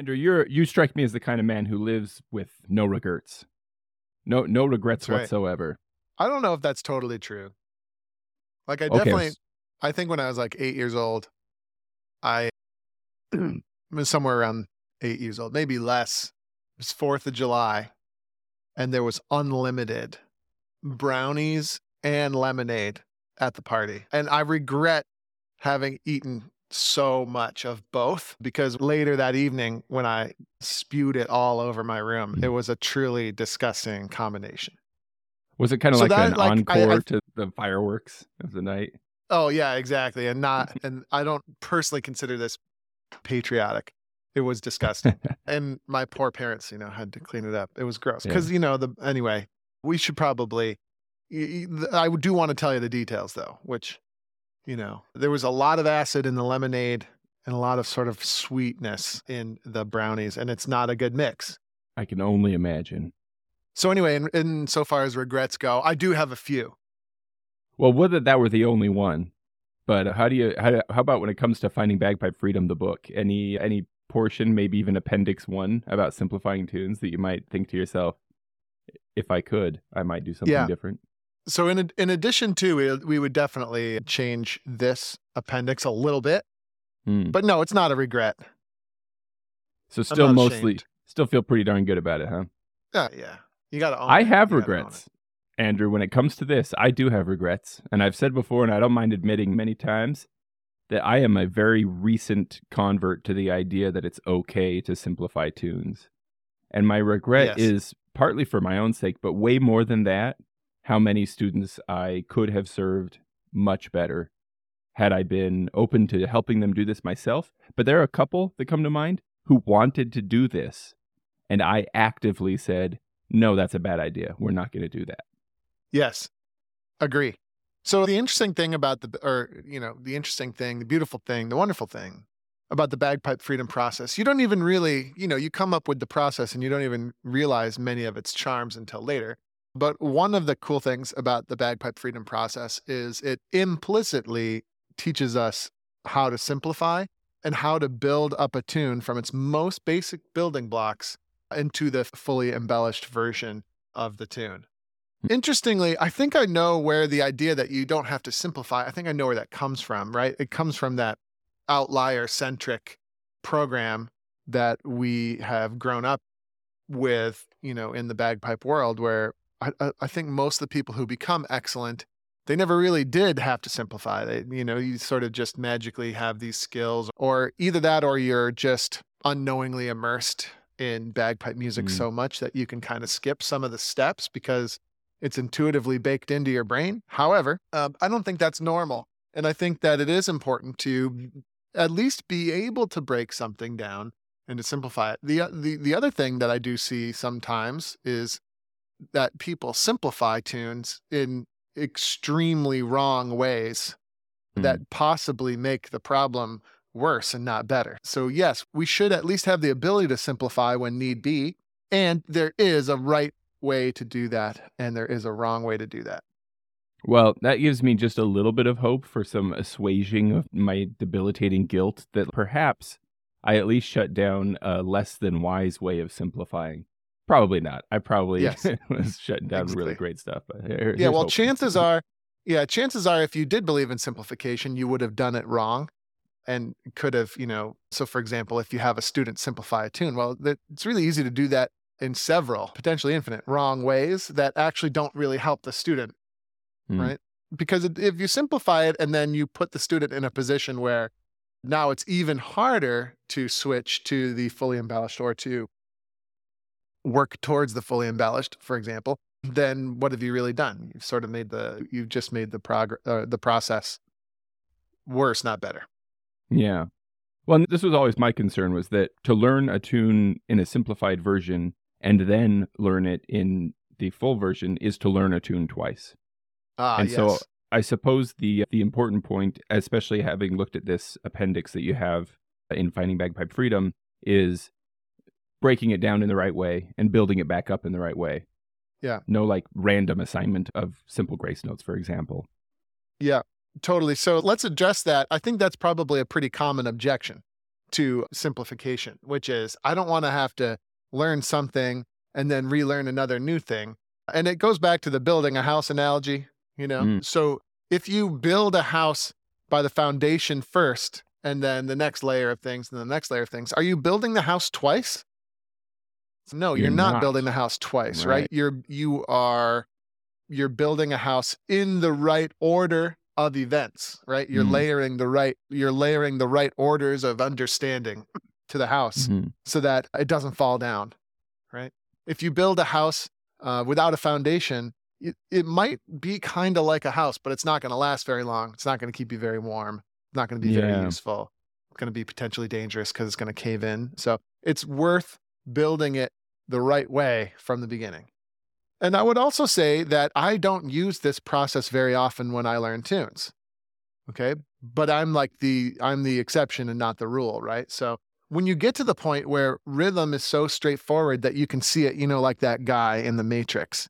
Andrew, you're you strike me as the kind of man who lives with no regrets. No no regrets right. whatsoever. I don't know if that's totally true. Like I definitely I think when I was like 8 years old, I was somewhere around 8 years old, maybe less. It was 4th of July and there was unlimited brownies and lemonade at the party. And I regret having eaten so much of both because later that evening when I spewed it all over my room, it mm. was a truly disgusting combination. Was it kind of So like that, an like, encore I- to the fireworks of the night? Oh yeah, exactly. And not and I don't personally consider this patriotic. It was disgusting. and my poor parents, you know, had to clean it up. It was gross. Yeah. Cuz you know, the anyway, we should probably I do want to tell you the details though, which you know, there was a lot of acid in the lemonade and a lot of sort of sweetness in the brownies and it's not a good mix. I can only imagine. So anyway, in, in so far as regrets go, I do have a few. Well, whether that were the only one, but how do you how, how about when it comes to finding bagpipe freedom, the book? Any any portion, maybe even appendix one, about simplifying tunes that you might think to yourself, if I could, I might do something Yeah. different. So in in addition to we, we would definitely change this appendix a little bit, Hmm. but no, it's not a regret. So still mostly ashamed. still feel pretty darn good about it, huh? Yeah, yeah. You got to I have You gotta own regrets. Andrew, when it comes to this, I do have regrets. And I've said before, and I don't mind admitting many times, that I am a very recent convert to the idea that it's okay to simplify tunes. And my regret Yes. is partly for my own sake, but way more than that, how many students I could have served much better had I been open to helping them do this myself. But there are a couple that come to mind who wanted to do this. And I actively said, no, that's a bad idea. We're not going to do that. Yes, agree. So the interesting thing about the, or you know, the interesting thing, the beautiful thing, the wonderful thing about the bagpipe freedom process, you don't even really, you know, you come up with the process and you don't even realize many of its charms until later. But one of the cool things about the bagpipe freedom process is it implicitly teaches us how to simplify and how to build up a tune from its most basic building blocks into the fully embellished version of the tune. Hmm. Interestingly, I think I know where the idea that you don't have to simplify, I think I know where that comes from, right? It comes from that outlier centric program that we have grown up with, you know, in the bagpipe world, where I, I- think most of the people who become excellent, they never really did have to simplify. They, you know, you sort of just magically have these skills, or either that or you're just unknowingly immersed in bagpipe music Mm. so much that you can kind of skip some of the steps because it's intuitively baked into your brain. However, um, I don't think that's normal. And I think that it is important to at least be able to break something down and to simplify it. The, the, the other thing that I do see sometimes is that people simplify tunes in extremely wrong ways Hmm. that possibly make the problem worse and not better. So, yes, we should at least have the ability to simplify when need be. And there is a right way to do that, and there is a wrong way to do that. Well, that gives me just a little bit of hope for some assuaging of my debilitating guilt that perhaps I at least shut down a less than wise way of simplifying. Probably not. I probably Yes. was shutting down really great stuff. But here- Yeah, well, hoping. chances are, yeah, chances are if you did believe in simplification, you would have done it wrong and could have, you know. So, for example, if you have a student simplify a tune, well, that, it's really easy to do that in several, potentially infinite, wrong ways that actually don't really help the student, Hmm. right? Because if you simplify it and then you put the student in a position where now it's even harder to switch to the fully embellished or to work towards the fully embellished, for example, then what have you really done? You've sort of made the you've just made the progress uh, the process worse, not better. Yeah. Well, and this was always my concern was that to learn a tune in a simplified version and then learn it in the full version is to learn a tune twice. Ah, and yes. so I suppose the the important point, especially having looked at this appendix that you have in Finding Bagpipe Freedom, is breaking it down in the right way and building it back up in the right way. Yeah. No like random assignment of simple grace notes, for example. yeah, totally. So let's address that. I think that's probably a pretty common objection to simplification, which is I don't want to have to learn something and then relearn another new thing. And it goes back to the building a house analogy, you know? Mm. So if you build a house by the foundation first and then the next layer of things and the next layer of things, are you building the house twice? No, you're, You're not, not. building the house twice, right? Right. You're you are you're building a house in the right order of events, right? You're Mm. layering the right you're layering the right orders of understanding to the house Mhm. so that it doesn't fall down, right? If you build a house uh, without a foundation, it, it might be kind of like a house, but it's not going to last very long. It's not going to keep you very warm. It's not going to be very useful. It's going to be potentially dangerous because it's going to cave in. So it's worth building it the right way from the beginning. And I would also say that I don't use this process very often when I learn tunes. Okay. But I'm like the I'm the exception and not the rule, right? So when you get to the point where rhythm is so straightforward that you can see it, you know, like that guy in the Matrix,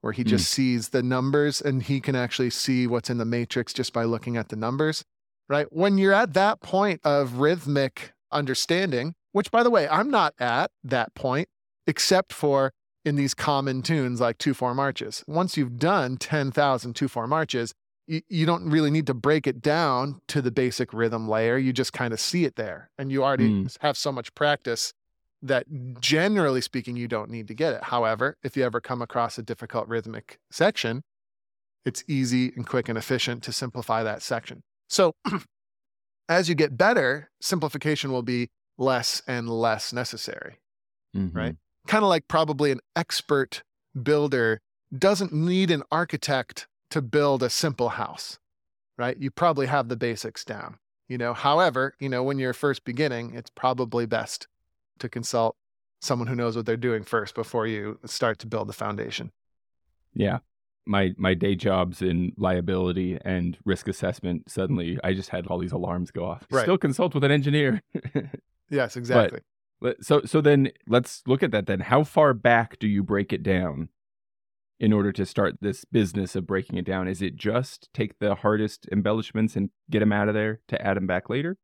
where he just mm. sees the numbers and he can actually see what's in the Matrix just by looking at the numbers, right? When you're at that point of rhythmic understanding, which by the way, I'm not at that point, except for in these common tunes like 2 4 marches. Once you've done 10,000 2 4 marches, you, you don't really need to break it down to the basic rhythm layer. You just kind of see it there. And you already Mm. have so much practice that generally speaking, you don't need to get it. However, if you ever come across a difficult rhythmic section, it's easy and quick and efficient to simplify that section. So as you get better, simplification will be less and less necessary Mhm. Right. Kind of like probably an expert builder doesn't need an architect to build a simple house, right? You probably have the basics down, you know. However, you know, when you're first beginning, it's probably best to consult someone who knows what they're doing first before you start to build the foundation. Yeah. My my day jobs in liability and risk assessment, suddenly I just had all these alarms go off. Right. Still consult with an engineer. Yes, exactly. So so then let's look at that then. How far back do you break it down in order to start this business of breaking it down? Is it just take the hardest embellishments and get them out of there to add them back later?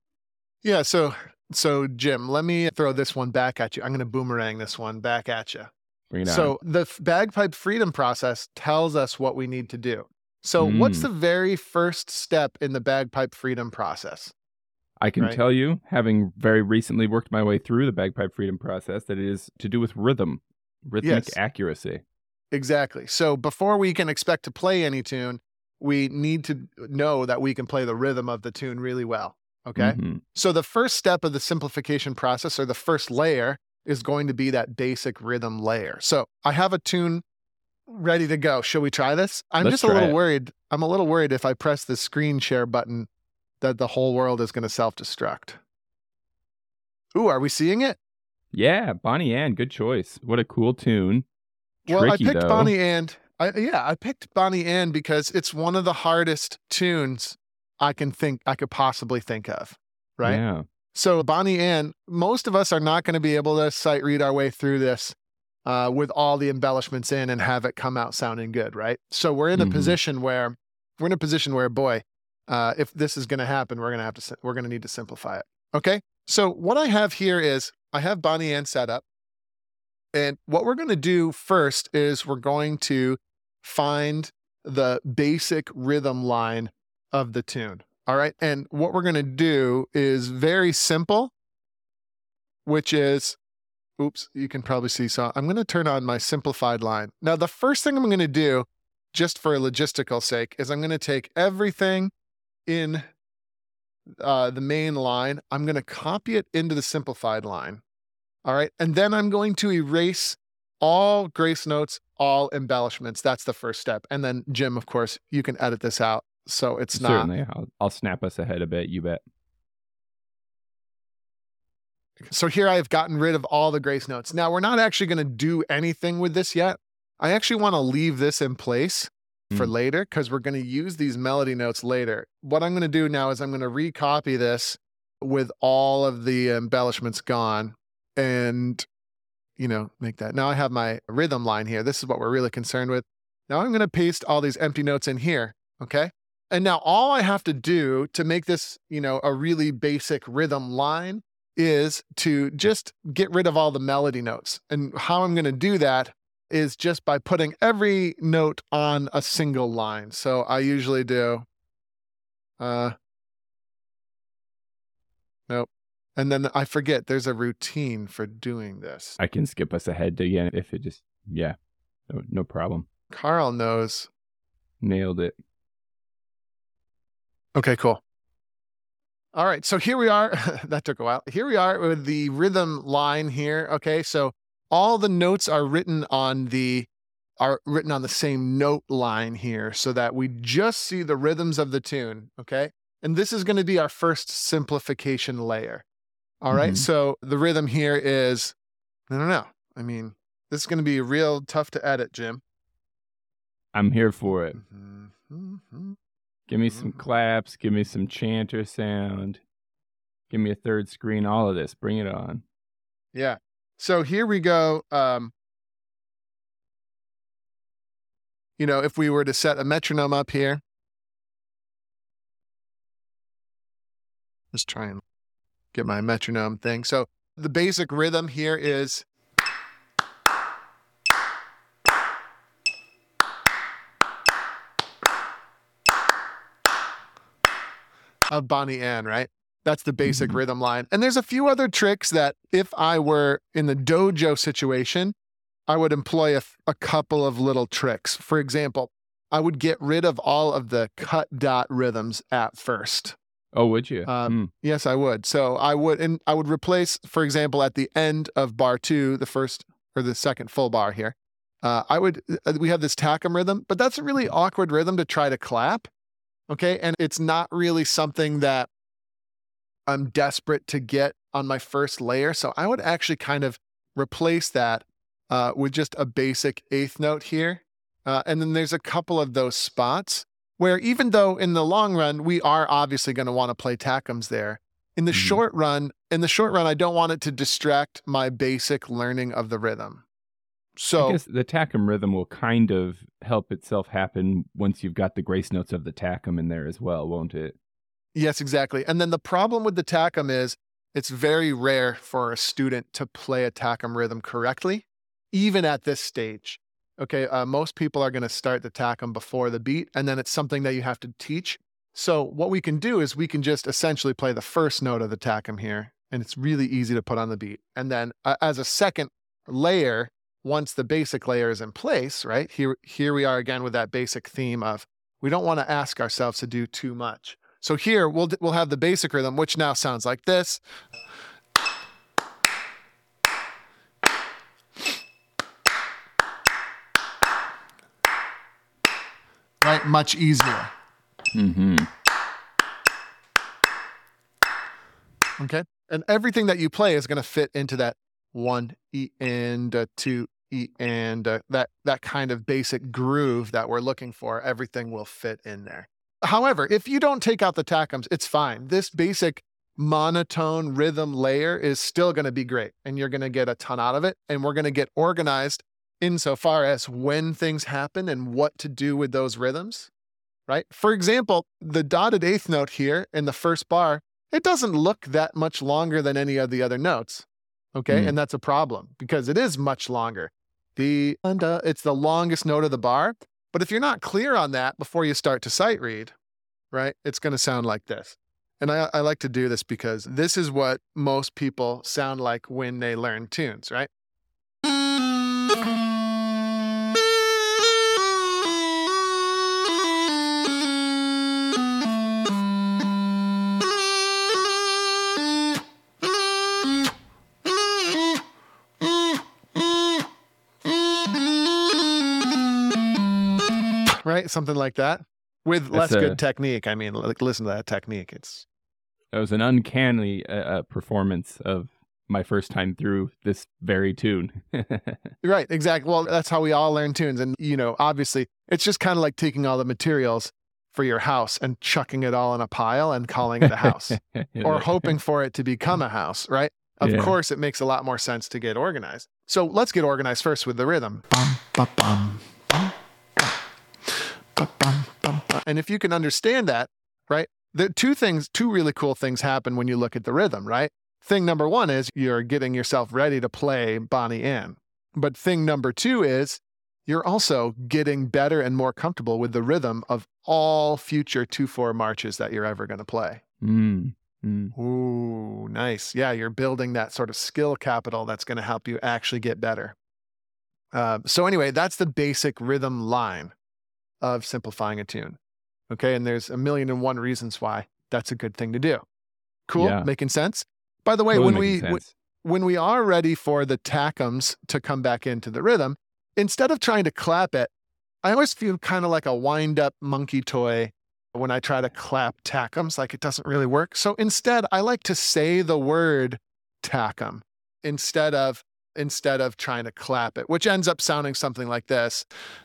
Yeah, so so Jim, let me throw this one back at you. I'm going to boomerang this one back at you. Bring it on. So the bagpipe freedom process tells us what we need to do. So what's Mm. the very first step in the bagpipe freedom process? I can right. tell you, having very recently worked my way through the bagpipe freedom process, that it is to do with rhythm, rhythmic Yes. accuracy. Exactly. So before we can expect to play any tune, we need to know that we can play the rhythm of the tune really well. Okay. Mhm. So the first step of the simplification process or the first layer is going to be that basic rhythm layer. So I have a tune ready to go. Shall we try this? I'm Let's just a little it. worried. I'm a little worried if I press the screen share button that the whole world is going to self-destruct. Ooh, are we seeing it? Yeah, Bonnie Ann good choice. What a cool tune. Well, I picked though. Bonnie Ann I, yeah, I picked Bonnie Ann because it's one of the hardest tunes I can think I could possibly think of. Right. Yeah. So Bonnie Ann most of us are not going to be able to sight read our way through this uh, with all the embellishments in and have it come out sounding good, right? So we're in a Mhm. position where we're in a position where, boy, uh, if this is going to happen, we're going to have to we're going to need to simplify it. Okay. So what I have here is I have Bonnie Ann set up, and what we're going to do first is we're going to find the basic rhythm line of the tune. All right. And what we're going to do is very simple, which is, oops, you can probably see. So I'm going to turn on my simplified line. Now, the first thing I'm going to do, just for a logistical sake, is I'm going to take everything in uh, the main line, I'm going to copy it into the simplified line. All right. And then I'm going to erase all grace notes, all embellishments. That's the first step. And then, Jim, of course, you can edit this out. So it's not Certainly. I'll, I'll snap us ahead a bit, you bet. So here I've gotten rid of all the grace notes. Now we're not actually going to do anything with this yet. I actually want to leave this in place for Mm. later because we're going to use these melody notes later. What I'm going to do now is I'm going to recopy this with all of the embellishments gone and, you know, make that. Now I have my rhythm line here. This is what we're really concerned with. Now I'm going to paste all these empty notes in here. Okay. And now all I have to do to make this, you know, a really basic rhythm line is to just get rid of all the melody notes. And how I'm going to do that is just by putting every note on a single line. So I usually do uh Nope. And then I forget there's a routine for doing this. I can skip us ahead again if it just yeah. No, no problem. Carl knows. Nailed it. Okay, cool. All right, so here we are. that took a while. Here we are with the rhythm line here. Okay, so all the notes are written on the are written on the same note line here so that we just see the rhythms of the tune, okay? And this is going to be our first simplification layer. All right, Mhm. so the rhythm here is I don't know. I mean, this is going to be real tough to edit, Jim. I'm here for it. Mhm. Give me some Mhm. claps. Give me some chanter sound. Give me a third screen. All of this. Bring it on. Yeah. So here we go. Um, you know, if we were to set a metronome up here, let's try and get my metronome thing. So the basic rhythm here is of Bonnie Ann, right? That's the basic Mhm. rhythm line. And there's a few other tricks that if I were in the dojo situation, I would employ a, a couple of little tricks. For example, I would get rid of all of the cut dot rhythms at first. Oh, would you? Um, Mm. Yes, I would. So I would, and I would replace, for example, at the end of bar two, the first or the second full bar here, uh, I would, uh, we have this tackum rhythm, but that's a really awkward rhythm to try to clap. Okay. And it's not really something that I'm desperate to get on my first layer. So I would actually kind of replace that uh, with just a basic eighth note here. Uh, and then there's a couple of those spots where even though in the long run we are obviously going to want to play tackums there in the Mhm. short run in the short run i don't want it to distract my basic learning of the rhythm I so guess the tackum rhythm will kind of help itself happen once you've got the grace notes of the tackum in there as well, won't it? Yes exactly. And then the problem with the tackum is it's very rare for a student to play a tackum rhythm correctly even at this stage. Okay uh, most people are going to start the tackum before the beat and then it's something that you have to teach. So what we can do is we can just essentially play the first note of the tackum here and it's really easy to put on the beat. And then uh, as a second layer once the basic layer is in place right here here we are again with that basic theme of we don't want to ask ourselves to do too much so here we'll we'll have the basic rhythm which now sounds like this right much easier Mm-hmm. Okay. And everything that you play is going to fit into that one E and two E and that that kind of basic groove that we're looking for. Everything will fit in there. However, if you don't take out the tackums, it's fine. This basic monotone rhythm layer is still going to be great and you're going to get a ton out of it. And we're going to get organized insofar as when things happen and what to do with those rhythms. Right. For example, the dotted eighth note here in the first bar it doesn't look that much longer than any of the other notes. Okay. Mm. And that's a problem because it is much longer. The it's the longest note of the bar. But if you're not clear on that before you start to sight read, right, it's going to sound like this. And I, I like to do this because this is what most people sound like when they learn tunes, right? Right? Something like that. With less a- good technique. I mean, like listen to that technique. It's It was an uncanny uh, uh, performance of my first time through this very tune. Right, exactly. Well, that's how we all learn tunes. And, you know, obviously, it's just kind of like taking all the materials for your house and chucking it all in a pile and calling it a house or hoping for it to become a house, right? Of Yeah. course, it makes a lot more sense to get organized. So let's get organized first with the rhythm. Bum, ba, bum, bum, bum, ba, bum, bum, bum. And if you can understand that, right? The two things, two really cool things happen when you look at the rhythm, right? thing number one is you're getting yourself ready to play Bonnie Ann. But thing number two is you're also getting better and more comfortable with the rhythm of all future 2 4 marches that you're ever going to play. Mm. Mm. Ooh, nice. Yeah, you're building that sort of skill capital that's going to help you actually get better. Uh, so, anyway, that's the basic rhythm line of simplifying a tune. Okay. And there's a million and one reasons why that's a good thing to do. Cool. Yeah. Making sense? By the way, Totally when we w- when we are ready for the tackums to come back into the rhythm, instead of trying to clap it, I always feel kind of like a wind up monkey toy when I try to clap tackums, like it doesn't really work. So instead, I like to say the word tackum instead of instead of trying to clap it, which ends up sounding something like this.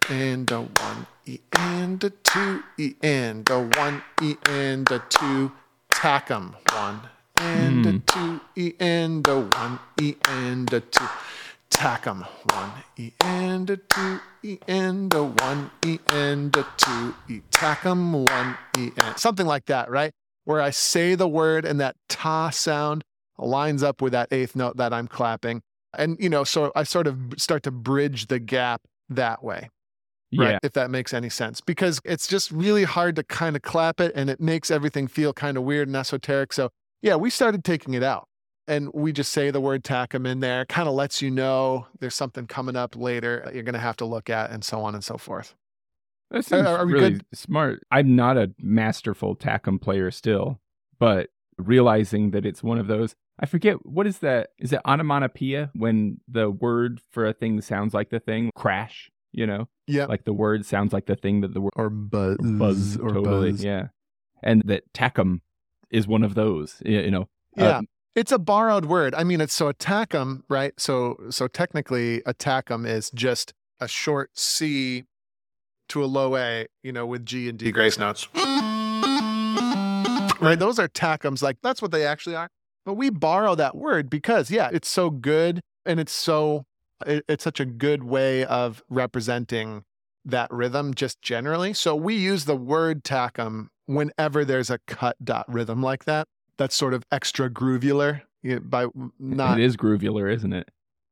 And a one E and a two E and a one E and a two tackum. One and a Hmm. two E and a one E and a two tackum. One E and a two E and a one E and a two E tackum. One E and something like that, right? Where I say the word and that ta sound lines up with that eighth note that I'm clapping. And, you know, so I sort of start to bridge the gap that way right? Yeah. If that makes any sense, because it's just really hard to kind of clap it and it makes everything feel kind of weird and esoteric. So, yeah, we started taking it out and we just say the word tackum in there, kind of lets you know there's something coming up later that you're going to have to look at and so on and so forth. That seems are we really good? smart. I'm not a masterful Tackum player still, but realizing that it's one of those. I forget what is that? Is it onomatopoeia when the word for a thing sounds like the thing? Crash, you know, Yeah. like the word sounds like the thing that the word or buzz, buzz or totally, buzz. yeah. And that Tackum is one of those. You know, Uh, Yeah. it's a borrowed word. I mean, it's so a tackum, right? So, so technically a tackum is just a short C to a low A, you know, with G and D grace notes. Right? Those are tackums. Like that's what they actually are. But we borrow that word because, yeah, it's so good and it's so, it- it's such a good way of representing that rhythm just generally. So we use the word tackum whenever there's a cut dot rhythm like that. That's sort of extra groovular. By not it is groovular, isn't it?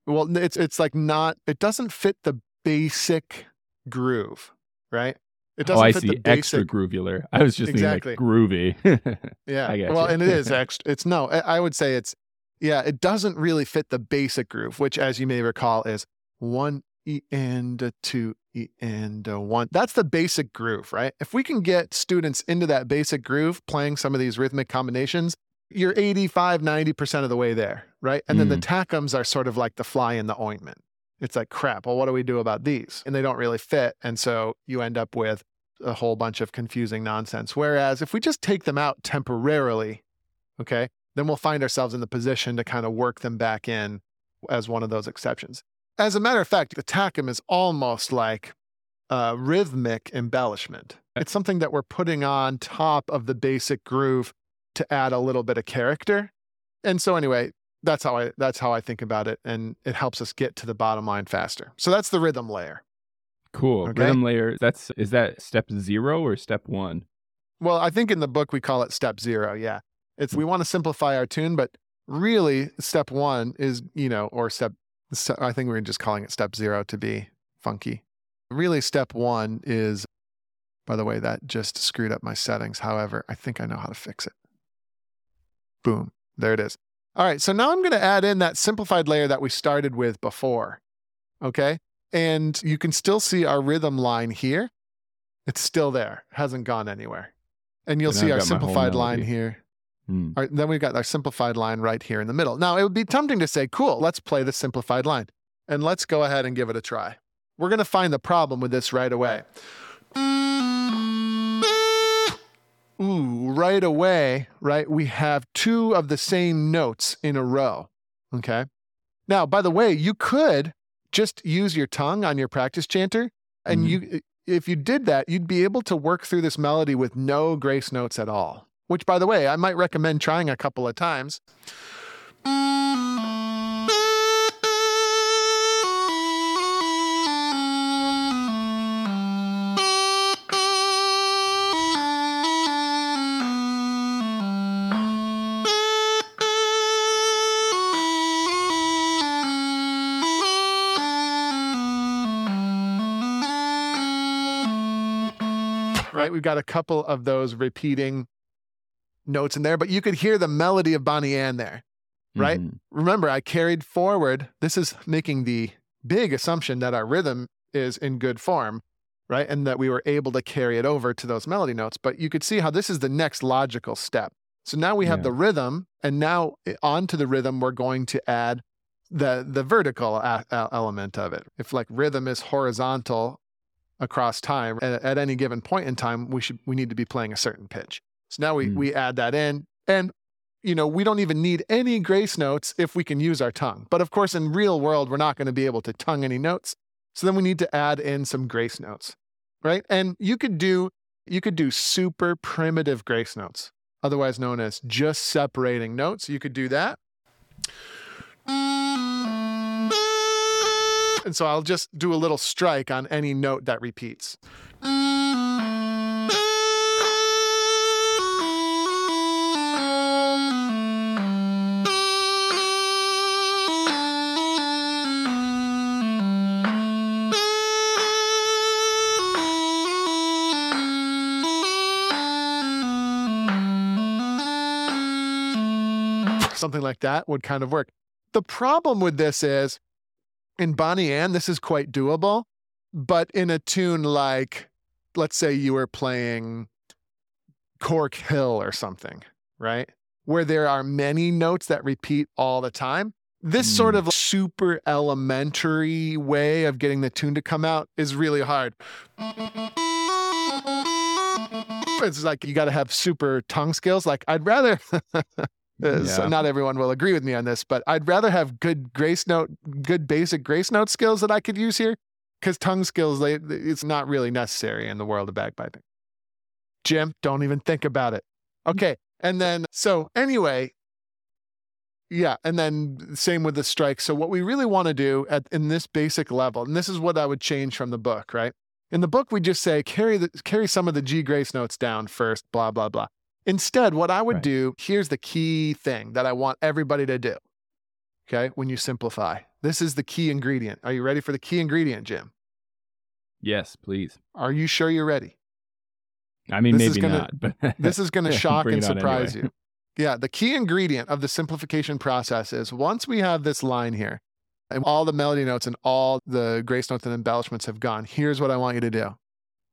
well, it's it's like not. It doesn't fit the basic groove, right? It Oh, doesn't I fit see. the basic. Extra groovular. I was just Exactly. thinking like groovy. Yeah. Well, and it is extra. It's no. I would say it's yeah. It doesn't really fit the basic groove, which, as you may recall, is one e and a two e and a one. That's the basic groove, right? If we can get students into that basic groove, playing some of these rhythmic combinations, you're 85, 90% of the way there, right? And then the mm. tackums are sort of like the fly in the ointment. It's like, crap, well, what do we do about these? And they don't really fit. And so you end up with a whole bunch of confusing nonsense. Whereas if we just take them out temporarily, okay, then we'll find ourselves in the position to kind of work them back in as one of those exceptions. As a matter of fact, the tackum is almost like a rhythmic embellishment. It's something that we're putting on top of the basic groove to add a little bit of character. And so anyway, that's how I that's how I think about it and it helps us get to the bottom line faster. So that's the rhythm layer. Cool. Okay. Rhythm layer. That's is that step zero or step one? Well, I think in the book we call it step 0, yeah. It's we want to simplify our tune, but really step 1 is, you know, or step I think we we're just calling it step 0 to be funky. Really step 1 is by the way that just screwed up my settings. However, I think I know how to fix it. Boom. There it is. All right, so now I'm going to add in that simplified layer that we started with before. Okay? And you can still see our rhythm line here. It's still there, hasn't gone anywhere. And you'll now see I've our got my whole simplified line here. Hmm. Right, then we've got our simplified line right here in the middle. Now, it would be tempting to say, cool, let's play the simplified line. And let's go ahead and give it a try. We're going to find the problem with this right away. Ooh, right away, right? We have two of the same notes in a row. Okay. Now, by the way, you could just use your tongue on your practice chanter. And Mhm. you, if you did that, you'd be able to work through this melody with no grace notes at all. Which, by the way, I might recommend trying a couple of times. We've got a couple of those repeating notes in there, but you could hear the melody of Bonnie Ann there, right? Mhm. Remember, I carried forward. This is making the big assumption that our rhythm is in good form, right? And that we were able to carry it over to those melody notes. But you could see how this is the next logical step. So now we have Yeah. the rhythm, and now i- onto the rhythm, we're going to add the the vertical a- a- element of it. If like rhythm is horizontal across time, at, at any given point in time, we should we need to be playing a certain pitch. So now we Mm. we add that in, and you know we don't even need any grace notes if we can use our tongue. But of course, in real world, we're not going to be able to tongue any notes. So then we need to add in some grace notes, right? And you could do you could do super primitive grace notes, otherwise known as just separating notes. You could do that. And so I'll just do a little strike on any note that repeats. Something like that would kind of work. The problem with this is in Bonnie Ann, this is quite doable, but in a tune like, let's say you were playing Cork Hill or something, right? Where there are many notes that repeat all the time. This sort Mm. of super elementary way of getting the tune to come out is really hard. It's like you got to have super tongue skills. Like, I'd rather. Uh, so not everyone will agree with me on this, but I'd rather have good grace note, good basic grace note skills that I could use here, because tongue skills, they, it's not really necessary in the world of bagpiping. Jim, don't even think about it. Okay, and then so anyway, yeah, and then same with the strike. So what we really want to do at in this basic level, and this is what I would change from the book, right? In the book, we just say carry the carry some of the G grace notes down first, blah blah blah. Instead, what I would Right. do, here's the key thing that I want everybody to do. Okay, when you simplify, this is the key ingredient. Are you ready for the key ingredient, Jim? Yes, please. Are you sure you're ready? I mean, This maybe gonna- not, but This is going to shock and surprise anyway. you. Yeah, the key ingredient of the simplification process is once we have this line here, and all the melody notes and all the grace notes and embellishments have gone, here's what I want you to do.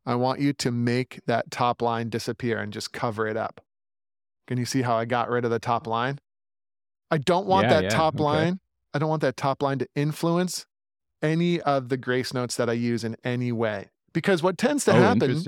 I want you to make that top line disappear and just cover it up. Can you see how I got rid of the top line? I don't want Yeah, that yeah, top okay. line. I don't want that top line to influence any of the grace notes that I use in any way. Because what tends to oh, happen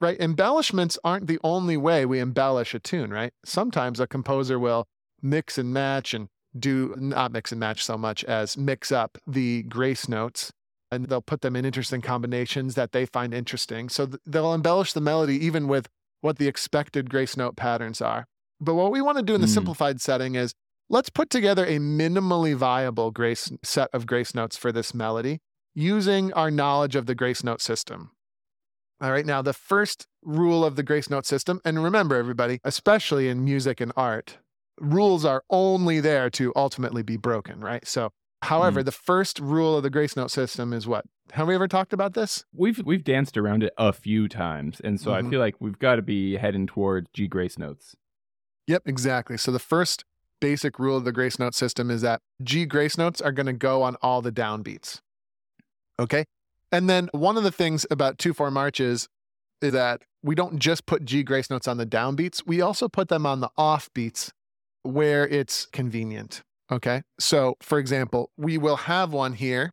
right? Embellishments aren't the only way we embellish a tune, right? Sometimes a composer will mix and match and do not mix and match so much as mix up the grace notes and they'll put them in interesting combinations that they find interesting. So th- they'll embellish the melody even with what the expected grace note patterns are. But what we want to do in the Mm. simplified setting is let's put together a minimally viable grace set of grace notes for this melody using our knowledge of the grace note system. All right, now the first rule of the grace note system, and remember, everybody, especially in music and art, rules are only there to ultimately be broken, right? So, however, the first rule of the grace note system is what? Have we ever talked about this? We've we've danced around it a few times, and so Mhm. I feel like we've got to be heading toward G grace notes. Yep, exactly. So, the first basic rule of the grace note system is that G grace notes are going to go on all the downbeats. Okay. And then one of the things about 2 4 marches is that we don't just put G grace notes on the downbeats, we also put them on the offbeats where it's convenient. Okay. So, for example, we will have one here.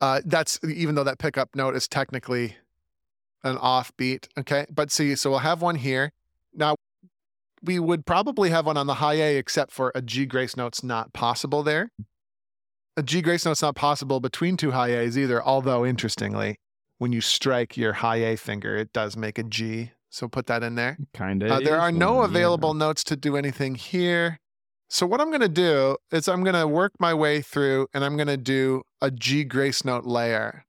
Uh, that's even though that pickup note is technically an offbeat. Okay. But see, so we'll have one here. Now, we would probably have one on the high A, except for a G grace note's not possible there. A G grace note's not possible between two high A's either, although interestingly, when you strike your high A finger, it does make a G. So put that in there. Kind of. Uh, there are no available notes to do anything here. So what I'm going to do is I'm going to work my way through and I'm going to do a G grace note layer.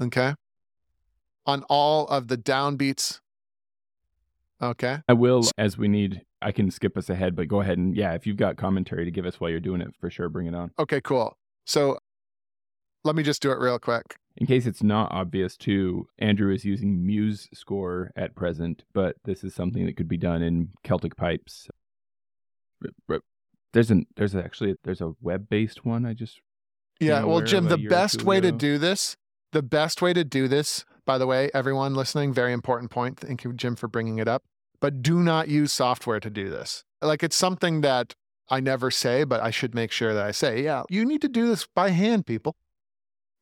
Okay? On all of the downbeats. Okay? I will, as we need. I can skip us ahead, but go ahead and yeah, if you've got commentary to give us while you're doing it, for sure, bring it on. Okay, cool. So let me just do it real quick. In case it's not obvious, too, Andrew is using MuseScore at present, but this is something that could be done in Celtic Pipes. There's an there's actually there's a web based one. I just yeah. Well, Jim, the best way ago. to do this, the best way to do this, by the way, everyone listening, very important point. Thank you, Jim, for bringing it up. But do not use software to do this. Like it's something that I never say, but I should make sure that I say, yeah, you need to do this by hand, people.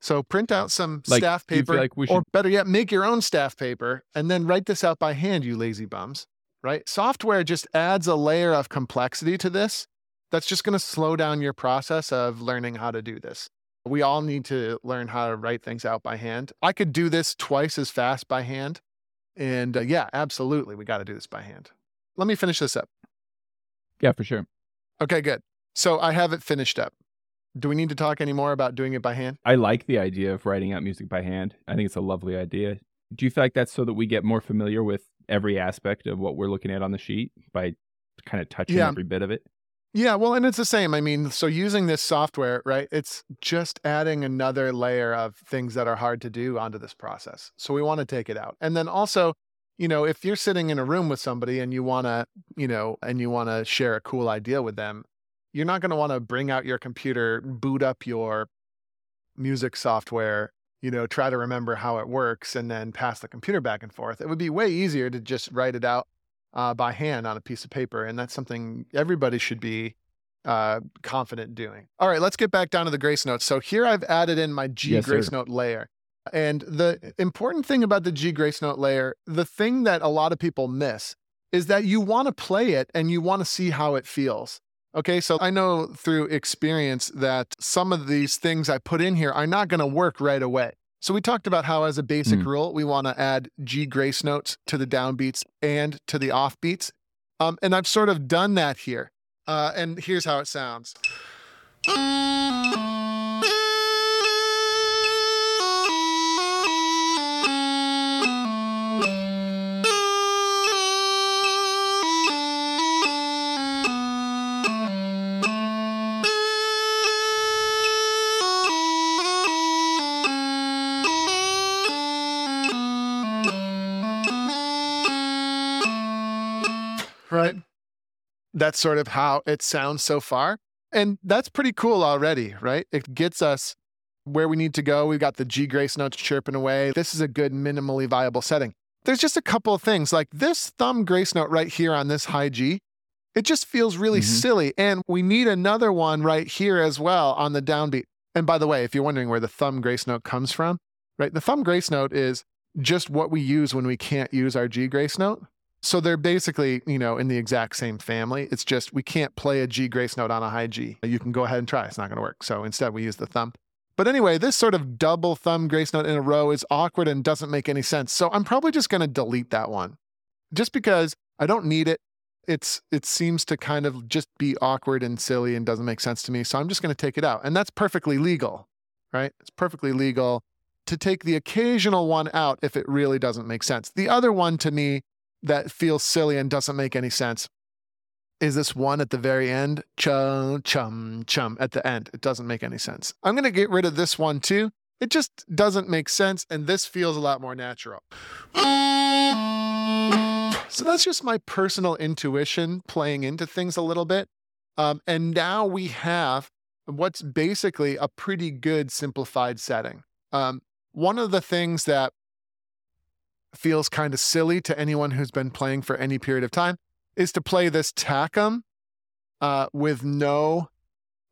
So print out some like, staff paper, like should... or better yet, make your own staff paper and then write this out by hand, you lazy bums. Right? Software just adds a layer of complexity to this that's just going to slow down your process of learning how to do this. We all need to learn how to write things out by hand. I could do this twice as fast by hand. And uh, yeah, absolutely. We got to do this by hand. Let me finish this up. Yeah, for sure. Okay, good. So I have it finished up. Do we need to talk any more about doing it by hand? I like the idea of writing out music by hand. I think it's a lovely idea. Do you feel like that's so that we get more familiar with every aspect of what we're looking at on the sheet by kind of touching yeah. every bit of it? Yeah, well, and it's the same. I mean, so using this software, right? It's just adding another layer of things that are hard to do onto this process. So we want to take it out. And then also, you know, if you're sitting in a room with somebody and you want to, you know, and you want to share a cool idea with them, you're not going to want to bring out your computer, boot up your music software, you know, try to remember how it works and then pass the computer back and forth. It would be way easier to just write it out uh, by hand on a piece of paper. And that's something everybody should be uh, confident doing. All right, let's get back down to the grace notes. So here I've added in my G yes, grace sir. note layer. And the important thing about the G grace note layer, the thing that a lot of people miss is that you want to play it and you want to see how it feels. Okay, so I know through experience that some of these things I put in here are not going to work right away. So we talked about how, as a basic mm. rule, we want to add G grace notes to the downbeats and to the offbeats. Um, and I've sort of done that here. Uh, and here's how it sounds. That's sort of how it sounds so far. And that's pretty cool already, right? It gets us where we need to go. We've got the G grace notes chirping away. This is a good minimally viable setting. There's just a couple of things like this thumb grace note right here on this high G. It just feels really mm-hmm. silly. And we need another one right here as well on the downbeat. And by the way, if you're wondering where the thumb grace note comes from, right? The thumb grace note is just what we use when we can't use our G grace note. So they're basically, you know, in the exact same family. It's just we can't play a G grace note on a high G. You can go ahead and try. It's not going to work. So instead, we use the thumb. But anyway, this sort of double thumb grace note in a row is awkward and doesn't make any sense. So I'm probably just going to delete that one just because I don't need it. It's it seems to kind of just be awkward and silly and doesn't make sense to me. So I'm just going to take it out. And that's perfectly legal, right? It's perfectly legal to take the occasional one out if it really doesn't make sense. The other one to me that feels silly and doesn't make any sense. Is this one at the very end? Chum chum chum at the end. It doesn't make any sense. I'm going to get rid of this one too. It just doesn't make sense and this feels a lot more natural. So that's just my personal intuition playing into things a little bit. Um, and now we have what's basically a pretty good simplified setting. Um, one of the things that feels kind of silly to anyone who's been playing for any period of time is to play this tackum uh, with no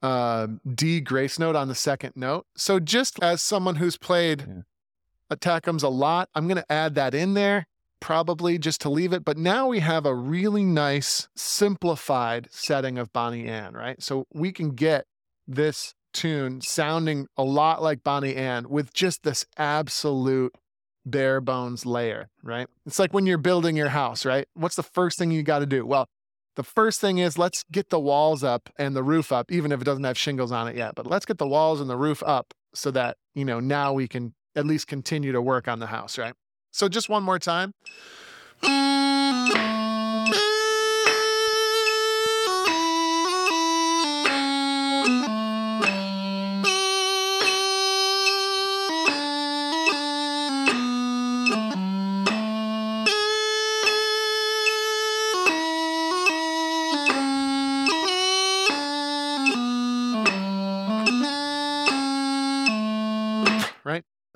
uh, D grace note on the second note. So just as someone who's played yeah. attackums a lot, I'm going to add that in there probably just to leave it. But now we have a really nice simplified setting of Bonnie Ann, right? So we can get this tune sounding a lot like Bonnie Ann with just this absolute bare bones layer, right? It's like when you're building your house, right? What's the first thing you got to do? Well, the first thing is let's get the walls up and the roof up, even if it doesn't have shingles on it yet. But let's get the walls and the roof up so that, you know, now we can at least continue to work on the house, right? So just one more time.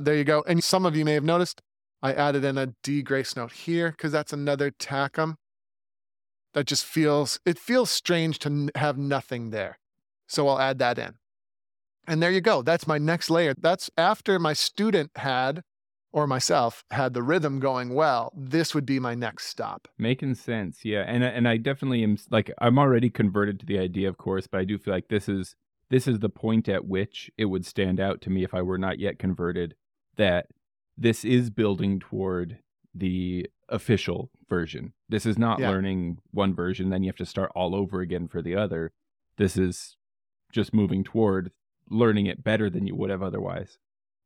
There you go. And some of you may have noticed I added in a D grace note here because that's another tachum that just feels, it feels strange to have nothing there. So I'll add that in. And there you go. That's my next layer. That's after my student had or myself had the rhythm going well, this would be my next stop. Making sense, yeah. And and I definitely am like I'm already converted to the idea, of course, but I do feel like this is this is the point at which it would stand out to me if I were not yet converted that this is building toward the official version. This is not Yeah. learning one version, then you have to start all over again for the other. This is just moving toward learning it better than you would have otherwise.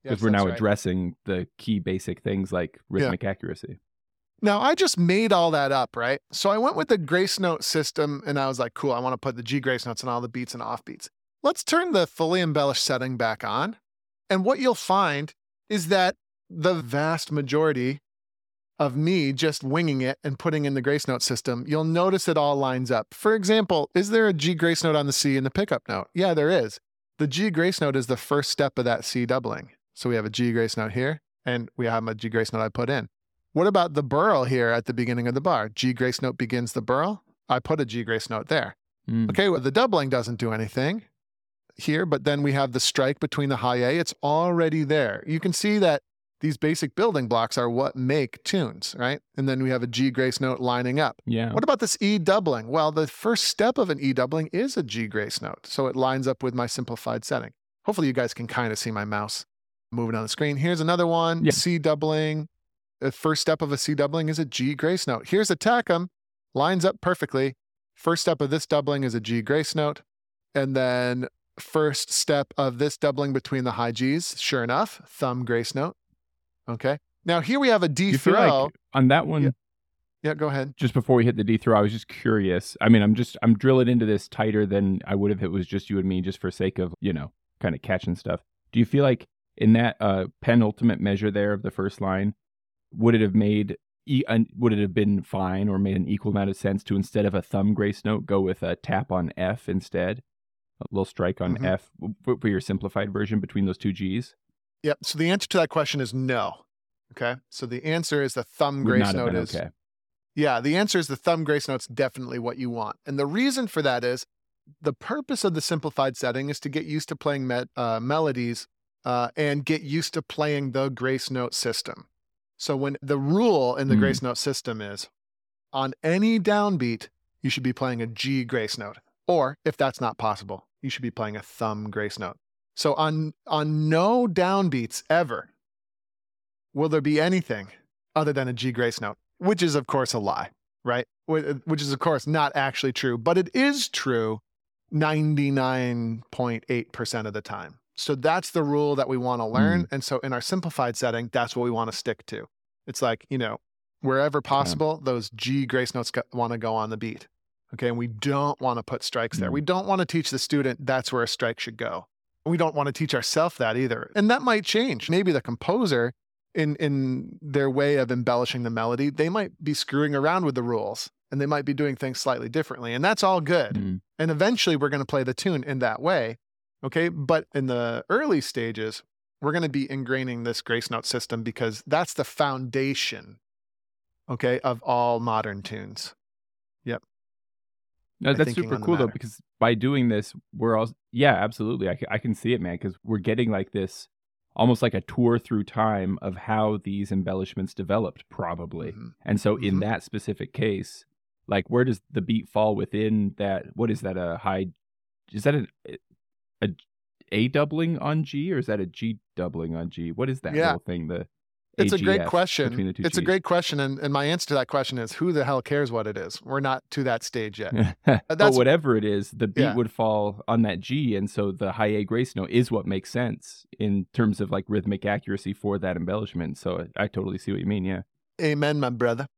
Because Yes, we're now right. addressing the key basic things like rhythmic accuracy. Now, I just made all that up, right? So I went with the grace note system and I was like, cool, I want to put the G grace notes on all the beats and offbeats. Let's turn the fully embellished setting back on. And what you'll find is that the vast majority of me just winging it and putting in the grace note system, you'll notice it all lines up. For example, is there a G grace note on the C in the pickup note? Yeah, there is. The G grace note is the first step of that C doubling. So we have a G grace note here and we have a G grace note I put in. What about the burl here at the beginning of the bar? G grace note begins the burl. I put a G grace note there. Mm. Okay, well, the doubling doesn't do anything here, but then we have the strike between the high A. It's already there. You can see that these basic building blocks are what make tunes, right? And then we have a G grace note lining up. Yeah. What about this E doubling? Well, the first step of an E doubling is a G grace note. So it lines up with my simplified setting. Hopefully, you guys can kind of see my mouse moving on the screen. Here's another one Yeah. C doubling. The first step of a C doubling is a G grace note. Here's a tachum, lines up perfectly. First step of this doubling is a G grace note. And then first step of this doubling between the high Gs, sure enough, thumb grace note. Okay. Now here we have a D you throw. like on that one, Yeah. yeah, go ahead. just before we hit the D throw, I was just curious. I mean, I'm just I'm drilling into this tighter than I would if it was just you and me, just for sake of you know, kind of catching stuff. Do you feel like in that uh, penultimate measure there of the first line, would it have made e- would it have been fine or made an equal amount of sense to instead of a thumb grace note go with a tap on F instead, a little strike on Mhm. F for, for your simplified version between those two G's? Yep. So the answer to that question is no. Okay. So the answer is the thumb Would grace note is okay. yeah, the answer is the thumb grace note's definitely what you want. And the reason for that is the purpose of the simplified setting is to get used to playing me- uh, melodies uh, and get used to playing the grace note system. So when the rule in the Mm. grace note system is on any downbeat, you should be playing a G grace note. Or if that's not possible, you should be playing a thumb grace note. So on on no downbeats ever will there be anything other than a G grace note, which is of course a lie, right? Which is of course not actually true, but it is true 99.8% of the time. So that's the rule that we want to hmm. learn. And so in our simplified setting, that's what we want to stick to. It's like, you know, wherever possible, those G grace notes want to go on the beat. Okay. And we don't want to put strikes there. Mm. We don't want to teach the student that's where a strike should go. We don't want to teach ourselves that either. And that might change. Maybe the composer, in, in their way of embellishing the melody, they might be screwing around with the rules and they might be doing things slightly differently. And that's all good. Mm. And eventually we're going to play the tune in that way. Okay. But in the early stages, we're going to be ingraining this grace note system because that's the foundation, okay, of all modern tunes. No, that's super cool though because by doing this, we're all yeah, absolutely. I, I can see it, man, because we're getting like this almost like a tour through time of how these embellishments developed, probably. Mhm. And so in Mhm. that specific case, like where does the beat fall within that? What is that? A high? Is that a a a doubling on G or is that a G doubling on G? What is that Yeah. little thing? The It's a great question. between the two It's a great question. And, and my answer to that question is who the hell cares what it is? We're not to that stage yet. but whatever it is, the beat Yeah. would fall on that G, and so the high A grace note is what makes sense in terms of like rhythmic accuracy for that embellishment. So I totally see what you mean. Yeah. Amen, my brother.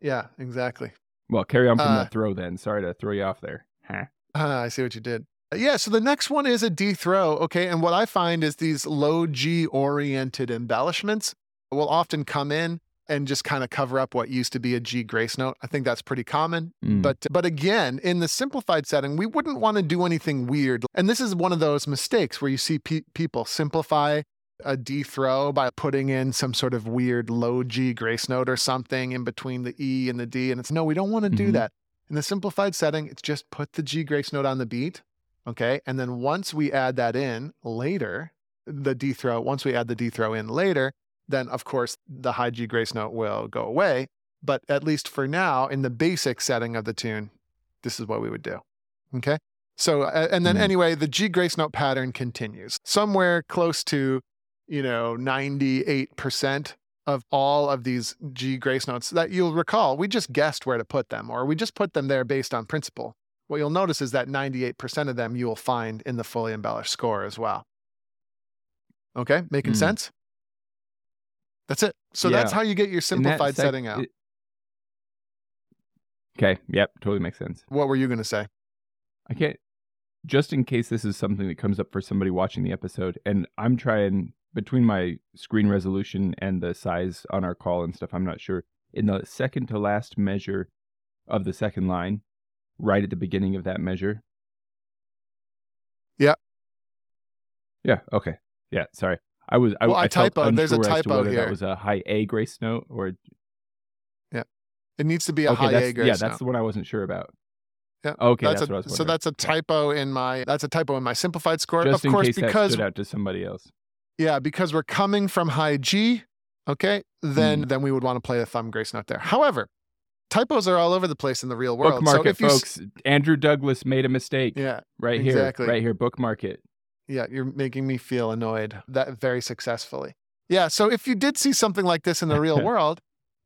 Yeah, exactly. Well, carry on from Uh, that throw then. Sorry to throw you off there. Huh. Ah, I see what you did. Yeah, so the next one is a D throw. Okay. And what I find is these low G oriented embellishments will often come in and just kind of cover up what used to be a G grace note. I think that's pretty common. Mm. But but again, in the simplified setting, we wouldn't want to do anything weird. And this is one of those mistakes where you see pe- people simplify a D throw by putting in some sort of weird low G grace note or something in between the E and the D. And it's no, we don't want to do Mhm. that. In the simplified setting, it's just put the G grace note on the beat. Okay. And then once we add that in later, the D throw, once we add the D throw in later, then of course the high G grace note will go away. But at least for now, in the basic setting of the tune, this is what we would do. Okay. So, and then Mhm. anyway, the G grace note pattern continues somewhere close to, you know, 98% of all of these G grace notes that you'll recall, we just guessed where to put them, or we just put them there based on principle. What you'll notice is that 98% of them you will find in the fully embellished score as well. Okay, making Mm. sense? That's it. So that's how you get your simplified sec- setting out. it- Okay. Yep. Totally makes sense. what were you going to say? I can't. Just in case this is something that comes up for somebody watching the episode, and I'm trying between my screen resolution and the size on our call and stuff. I'm not sure. In the second to last measure of the second line, right at the beginning of that measure. Yeah. Yeah. Okay. Yeah. Sorry. I was. I, Well, I I felt. There's a unsure as to typo here. That was a high A grace note or yeah, It needs to be a okay. high A grace yeah. note. That's the one I wasn't sure about. Yeah, Okay. that's That's, a, what I was so that's a typo in my that's a typo in my simplified score. Just of course, case that because stood out to somebody else. yeah, because we're coming from high G, okay, then Hmm. then we would want to play a thumb grace note there. However, typos are all over the place in the real world. Bookmark so it, if you, s- folks. Andrew Douglas made a mistake. yeah, right exactly. here, right here. Bookmark it. yeah, you're making me feel annoyed that very successfully. Yeah, so if you did see something like this in the real world,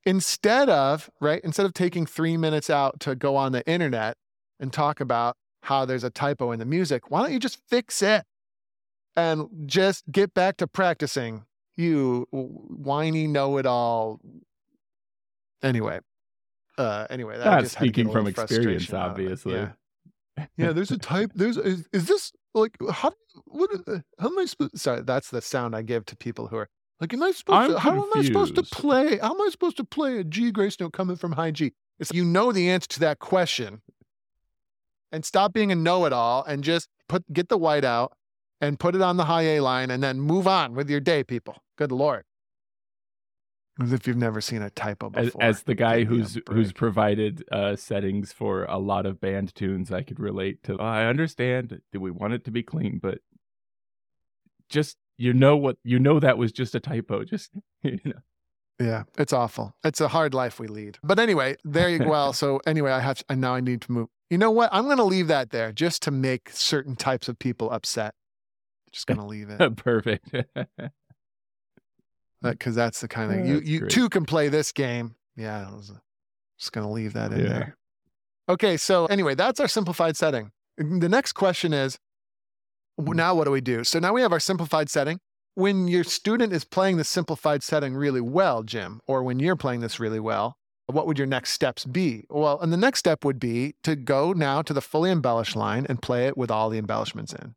instead of right, instead of taking three minutes out to go on the internet and talk about how there's a typo in the music, why don't you just fix it and just get back to practicing? You whiny know-it-all. Anyway, uh, anyway, that Not just had to get speaking from experience, frustration out of it. obviously. Yeah. yeah, there's a type. There's is, is this like how what how am I supposed? Sorry, that's the sound I give to people who are like, am I supposed I'm to? How am I supposed to play? How am I supposed to play a G grace note coming from high G? It's you know the answer to that question, and stop being a know-it-all and just put get the white out and put it on the high A line and then move on with your day, people. Good lord. As if you've never seen a typo As, before. as the guy Give me a who's who's provided uh, settings for a lot of band tunes, I could relate to. I understand that we want it to be clean, but just you know what you know that was just a typo. Just you know. Yeah, it's awful. It's a hard life we lead. But anyway, there you go. Well, so anyway, I have and now I need to move. You know what? I'm going to leave that there just to make certain types of people upset. Just going to leave it perfect. because that's the kind of you you great. too can play this game. Yeah, I was uh, just going to leave that in Yeah. there. Okay, so anyway, that's our simplified setting. The next question is mm. now what do we do? So now we have our simplified setting. When your student is playing the simplified setting really well, Jim, or when you're playing this really well, what would your next steps be? Well, and the next step would be to go now to the fully embellished line and play it with all the embellishments in.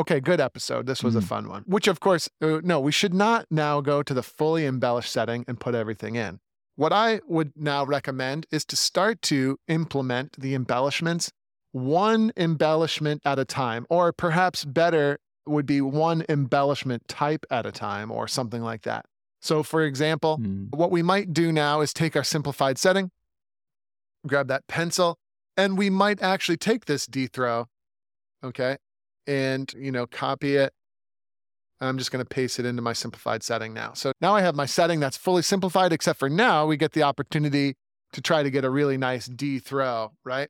Okay, good episode. This was a Mhm. fun one. Which, of course, uh, no, we should not now go to the fully embellished setting and put everything in. What I would now recommend is to start to implement the embellishments one embellishment at a time, or perhaps better would be one embellishment type at a time, or something like that. So, for example, Hmm. what we might do now is take our simplified setting, grab that pencil, and we might actually take this D throw, okay, and you know, copy it. I'm just going to paste it into my simplified setting now. So now I have my setting that's fully simplified, except for now we get the opportunity to try to get a really nice D throw, right?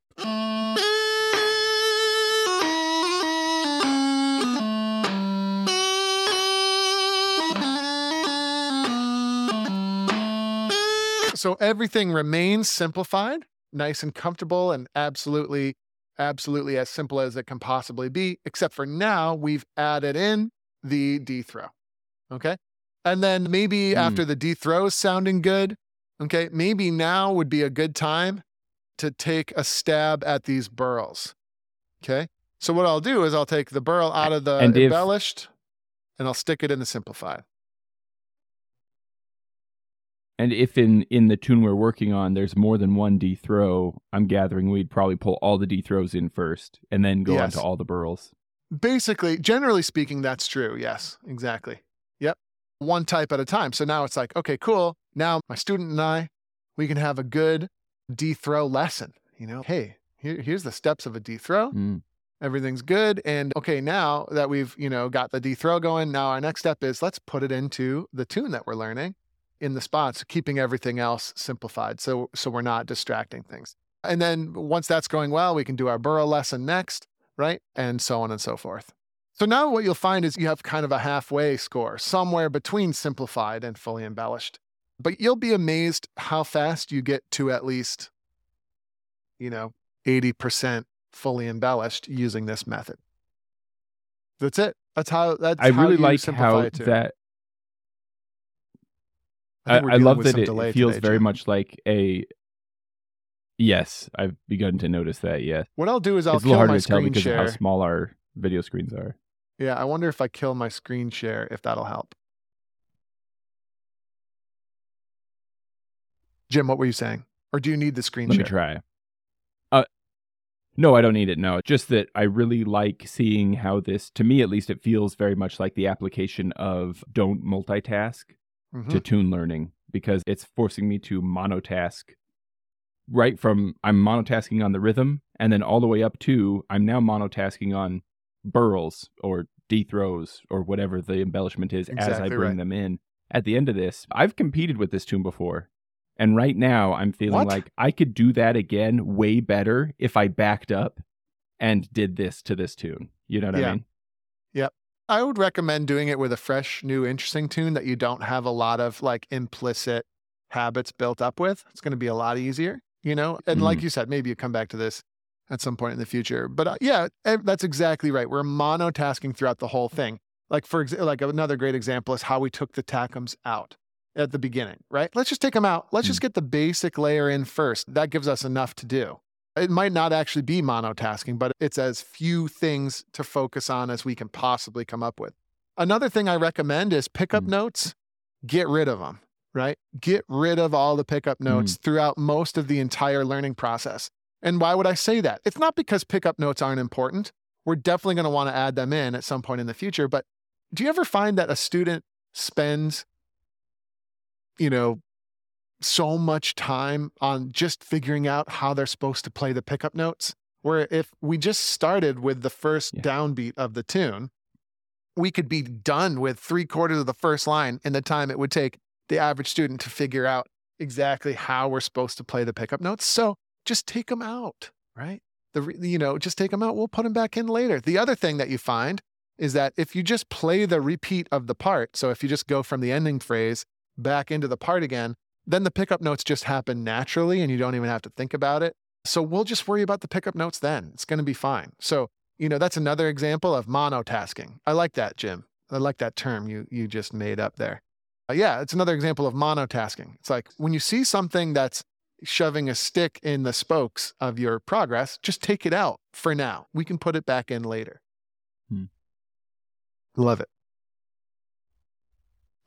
So everything remains simplified, nice and comfortable, and absolutely, absolutely as simple as it can possibly be, except for now we've added in the D throw. Okay. And then maybe Hmm. after the D throw is sounding good, okay, maybe now would be a good time to take a stab at these burls. Okay. So what I'll do is I'll take the burl out of the And if- embellished and I'll stick it in the simplified. And if in in the tune we're working on, there's more than one D throw, I'm gathering we'd probably pull all the D throws in first, and then go Yes. on to all the burls. Basically, generally speaking, that's true. Yes, exactly. Yep. One type at a time. So now it's like, okay, cool. Now my student and I, we can have a good D throw lesson. You know, hey, here, here's the steps of a D throw. Mm. Everything's good. And okay, now that we've, you know, got the D throw going, now our next step is let's put it into the tune that we're learning in the spots, keeping everything else simplified. So so we're not distracting things. And then once that's going well, we can do our burl lesson next, right? And so on and so forth. So now what you'll find is you have kind of a halfway score, somewhere between simplified and fully embellished. But you'll be amazed how fast you get to at least, you know, 80% fully embellished using this method. That's it. That's how that's I how really like how that. I I, I love that it feels today, very Jim. much like a. Yes, I've begun to notice that. Yes, What I'll do is I'll it's a little kill harder my to tell screen because share. of how small our video screens are. Yeah, I wonder if I kill my screen share if that'll help. Jim, what were you saying? Or do you need the screen Let share? Let me try. Uh, no, I don't need it. No, just that I really like seeing how this, to me at least, it feels very much like the application of don't multitask Mhm. to tune learning because it's forcing me to monotask right from I'm monotasking on the rhythm and then all the way up to I'm now monotasking on burls or D throws or whatever the embellishment is as I bring right. them in. At the end of this, I've competed with this tune before. And right now I'm feeling What? like I could do that again way better if I backed up and did this to this tune. You know what Yeah. I mean? I would recommend doing it with a fresh, new, interesting tune that you don't have a lot of like implicit habits built up with. It's going to be a lot easier, you know? And like Mhm. you said, maybe you come back to this at some point in the future. But uh, yeah, eh, that's exactly right. We're monotasking throughout the whole thing. Like for example, like another great example is how we took the tachums out at the beginning, right? Let's just take them out. Let's just get the basic layer in first. That gives us enough to do. It might not actually be monotasking, but it's as few things to focus on as we can possibly come up with. Another thing I recommend is pickup Mm. notes, get rid of them, right? Get rid of all the pickup notes throughout most of the entire learning process. And why would I say that? It's not because pickup notes aren't important. We're definitely going to want to add them in at some point in the future. But do you ever find that a student spends, you know, so much time on just figuring out how they're supposed to play the pickup notes? Where if we just started with the first Yeah. downbeat of the tune, we could be done with three quarters of the first line in the time it would take the average student to figure out exactly how we're supposed to play the pickup notes. So just take them out, right? The you know just take them out. We'll put them back in later. The other thing that you find is that if you just play the repeat of the part, so if you just go from the ending phrase back into the part again, then the pickup notes just happen naturally, and you don't even have to think about it. So we'll just worry about the pickup notes then. It's going to be fine. So you know that's another example of monotasking. I like that, Jim. I like that term you you just made up there. Uh, yeah, it's another example of monotasking. It's like when you see something that's shoving a stick in the spokes of your progress, just take it out for now. We can put it back in later. Hmm. Love it.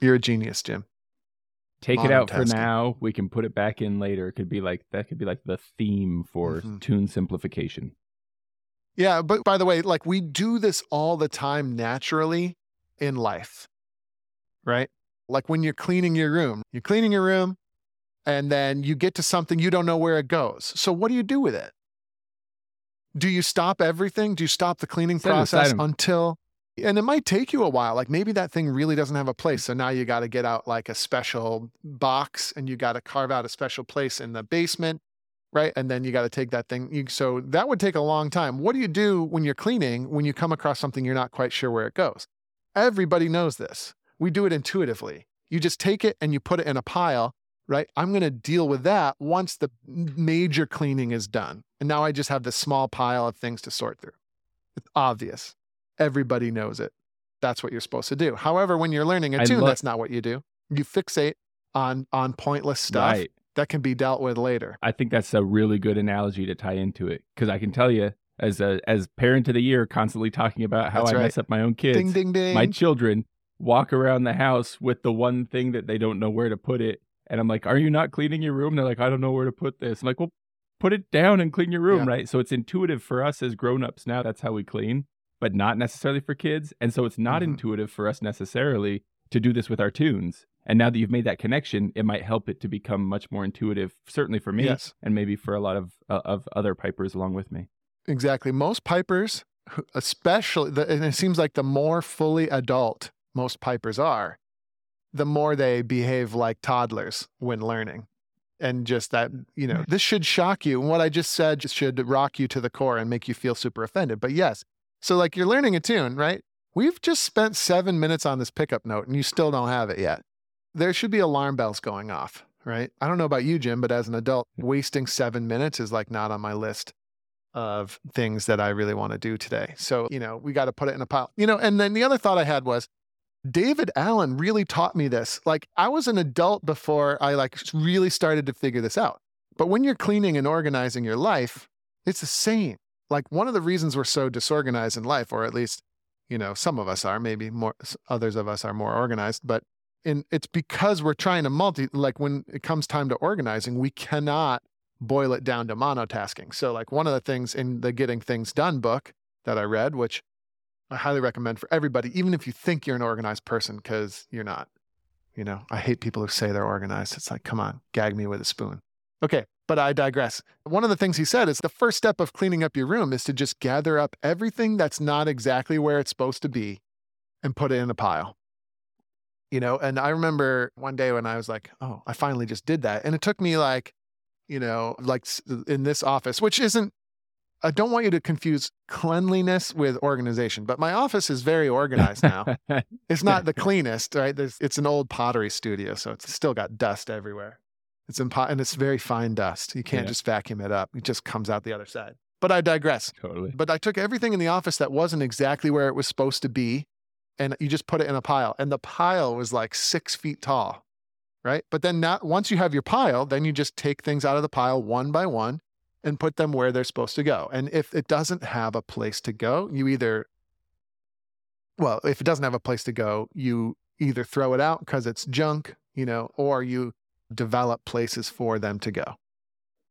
You're a genius, Jim. Take it out for now. We can put it back in later. It could be like that could be like the theme for Mhm. tune simplification. Yeah, but by the way, like we do this all the time naturally in life, right? Like when you're cleaning your room, you're cleaning your room and then you get to something you don't know where it goes. So what do you do with it? Do you stop everything? Do you stop the cleaning Set process until and it might take you a while. Like maybe that thing really doesn't have a place. So now you got to get out like a special box and you got to carve out a special place in the basement right? And then you got to take that thing. You, so that would take a long time. What do you do when you're cleaning when you come across something you're not quite sure where it goes? Everybody knows this. We do it intuitively. You just take it and you put it in a pile, right? I'm going to deal with that once the major cleaning is done. And now I just have this small pile of things to sort through. It's obvious. Everybody knows it. That's what you're supposed to do. However, when you're learning a tune, that's not what you do. You fixate on on pointless stuff Right. that can be dealt with later. I think that's a really good analogy to tie into it because I can tell you, as a as parent of the year, constantly talking about how That's I right. mess up my own kids. Ding ding ding. My children walk around the house with the one thing that they don't know where to put it, and I'm like, "Are you not cleaning your room?" They're like, "I don't know where to put this." I'm like, "Well, put it down and clean your room, Yeah. right?" So it's intuitive for us as grown-ups now. That's how we clean. But not necessarily for kids. And so it's not Mhm. intuitive for us necessarily to do this with our tunes. And now that you've made that connection, it might help it to become much more intuitive, certainly for me, Yes. and maybe for a lot of uh, of other pipers along with me. Exactly. Most pipers, especially, the, and it seems like the more fully adult most pipers are, the more they behave like toddlers when learning. And just that, you know, this should shock you. And what I just said just should rock you to the core and make you feel super offended. But yes, so like you're learning a tune, right? We've just spent seven minutes on this pickup note and you still don't have it yet. There should be alarm bells going off, right? I don't know about you, Jim, but as an adult, wasting seven minutes is like not on my list of things that I really want to do today. So, you know, we got to put it in a pile. You know, and then the other thought I had was David Allen really taught me this. Like I was an adult before I like really started to figure this out. But when you're cleaning and organizing your life, it's the same. Like one of the reasons we're so disorganized in life, or at least, you know, some of us are, maybe more others of us are more organized, but in it's because we're trying to multi like when it comes time to organizing, we cannot boil it down to monotasking. So, like one of the things in the Getting Things Done book that I read, which I highly recommend for everybody, even if you think you're an organized person, because you're not. You know, I hate people who say they're organized. It's like, come on, gag me with a spoon. Okay, but I digress. One of the things he said is the first step of cleaning up your room is to just gather up everything that's not exactly where it's supposed to be and put it in a pile. You know, and I remember one day when I was like, oh, I finally just did that. And it took me like, you know, like in this office, which isn't, I don't want you to confuse cleanliness with organization, but my office is very organized now. it's not the cleanest, right? There's, it's an old pottery studio, so it's still got dust everywhere. It's impo- and it's very fine dust. You can't Yeah. just vacuum it up. It just comes out the other side. But I digress. totally. But I took everything in the office that wasn't exactly where it was supposed to be, and you just put it in a pile. And the pile was like six feet tall, right? But then not once you have your pile, then you just take things out of the pile one by one and put them where they're supposed to go. And if it doesn't have a place to go, you either well, if it doesn't have a place to go, you either throw it out because it's junk, you know, or you develop places for them to go.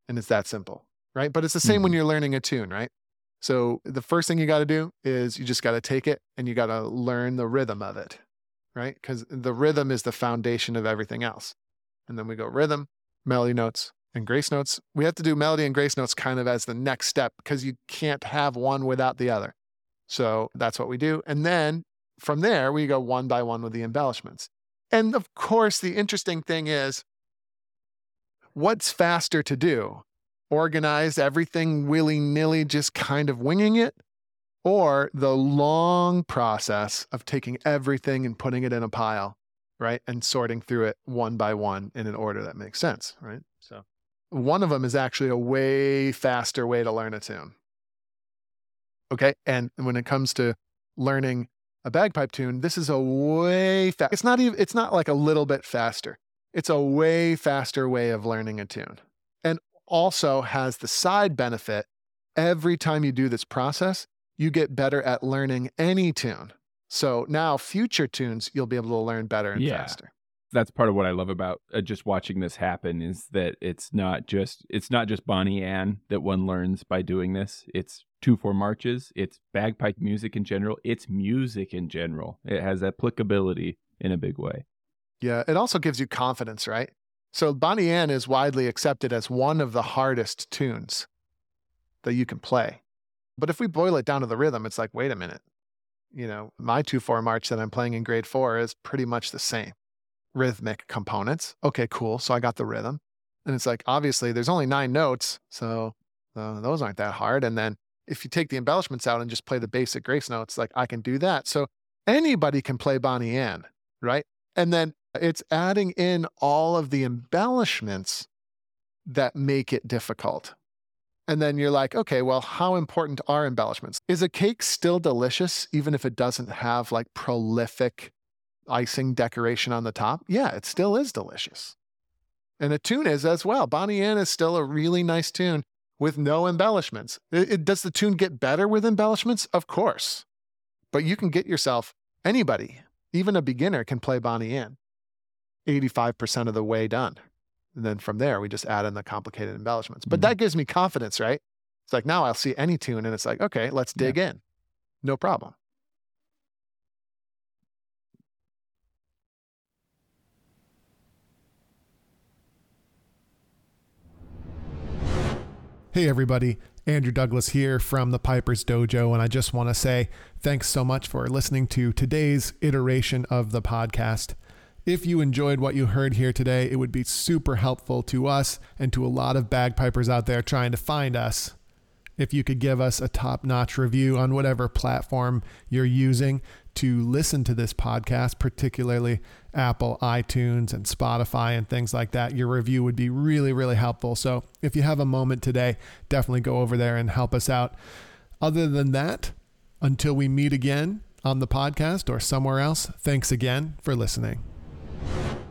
And it's that simple, right? But it's the same when Mhm. you're learning a tune, right? So the first thing you got to do is you just got to take it and you got to learn the rhythm of it, right? Because the rhythm is the foundation of everything else. And then we go rhythm, melody notes, and grace notes. We have to do melody and grace notes kind of as the next step because you can't have one without the other. So that's what we do. And then from there, we go one by one with the embellishments. And of course, the interesting thing is what's faster to do? Organize everything willy nilly, just kind of winging it? Or the long process of taking everything and putting it in a pile, right? And sorting through it one by one in an order that makes sense, right? So one of them is actually a way faster way to learn a tune. Okay. And when it comes to learning a bagpipe tune, this is a way fast. It's not even, it's not like a little bit faster. It's a way faster way of learning a tune. And also has the side benefit every time you do this process, you get better at learning any tune. So now future tunes, you'll be able to learn better and Yeah. faster. That's part of what I love about uh, just watching this happen is that it's not just it's not just Bonnie Ann that one learns by doing this. It's two four marches. It's bagpipe music in general. It's music in general. It has applicability in a big way. Yeah. It also gives you confidence, right? So Bonnie Ann is widely accepted as one of the hardest tunes that you can play. But if we boil it down to the rhythm, it's like, wait a minute. You know, my 2 4 march that I'm playing in grade four is pretty much the same rhythmic components. Okay, cool. So I got the rhythm. And it's like, obviously, there's only nine notes. So uh, those aren't that hard. And then if you take the embellishments out and just play the basic grace notes, like I can do that. So anybody can play Bonnie Ann, right? And then it's adding in all of the embellishments that make it difficult. And then you're like, okay, well, how important are embellishments? Is a cake still delicious even if it doesn't have like prolific icing decoration on the top? Yeah, it still is delicious. And a tune is as well. Bonnie Ann is still a really nice tune with no embellishments. It, it- does the tune get better with embellishments? Of course. But you can get yourself, anybody, even a beginner can play Bonnie Ann 85% of the way done. And then from there, we just add in the complicated embellishments. But Mhm. that gives me confidence, right? It's like now I'll see any tune and it's like, okay, let's dig in. no problem. Hey, everybody. Andrew Douglas here from the Piper's Dojo, and I just want to say thanks so much for listening to today's iteration of the podcast. If you enjoyed what you heard here today, it would be super helpful to us and to a lot of bagpipers out there trying to find us. If you could give us a top notch review on whatever platform you're using to listen to this podcast, particularly Apple, iTunes, and Spotify, and things like that, your review would be really, really helpful. So if you have a moment today, definitely go over there and help us out. Other than that, until we meet again on the podcast or somewhere else, thanks again for listening you